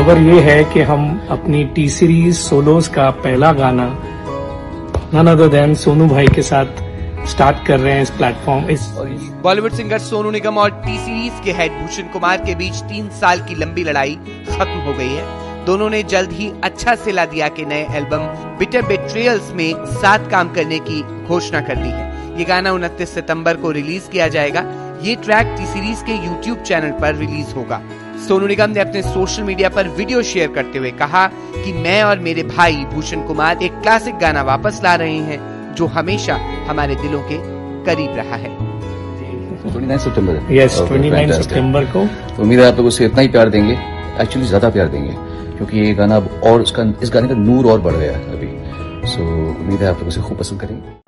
खबर ये है कि हम अपनी टी सीरीज़ सोलोज का पहला गाना नन अदर देन सोनू भाई के साथ स्टार्ट कर रहे हैं इस प्लेटफॉर्म इस बॉलीवुड सिंगर सोनू निगम और टी सीरीज़ के हेड भूषण कुमार के बीच तीन साल की लंबी लड़ाई खत्म हो गई है। दोनों ने जल्द ही अच्छा सिला दिया के नए एल्बम बिटर बेट्रियल्स में साथ काम करने की घोषणा कर दी है। ये गाना 29 सितंबर को रिलीज़ किया जाएगा। ये ट्रैक टी सीरीज़ के यूट्यूब चैनल पर रिलीज़ होगा। सोनू निगम ने अपने सोशल मीडिया पर वीडियो शेयर करते हुए कहा कि मैं और मेरे भाई भूषण कुमार एक क्लासिक गाना वापस ला रहे हैं जो हमेशा हमारे दिलों के करीब रहा है। 29 सितंबर यस 29 सितंबर को। उम्मीद है आप लोग उसे इतना ही प्यार देंगे एक्चुअली ज़्यादा प्यार देंगे क्योंकि ये गाना अब और उसका इस गाने का नूर और बढ़ गया है अभी। सो उम्मीद है आप लोग उसे खूब पसंद करेंगे।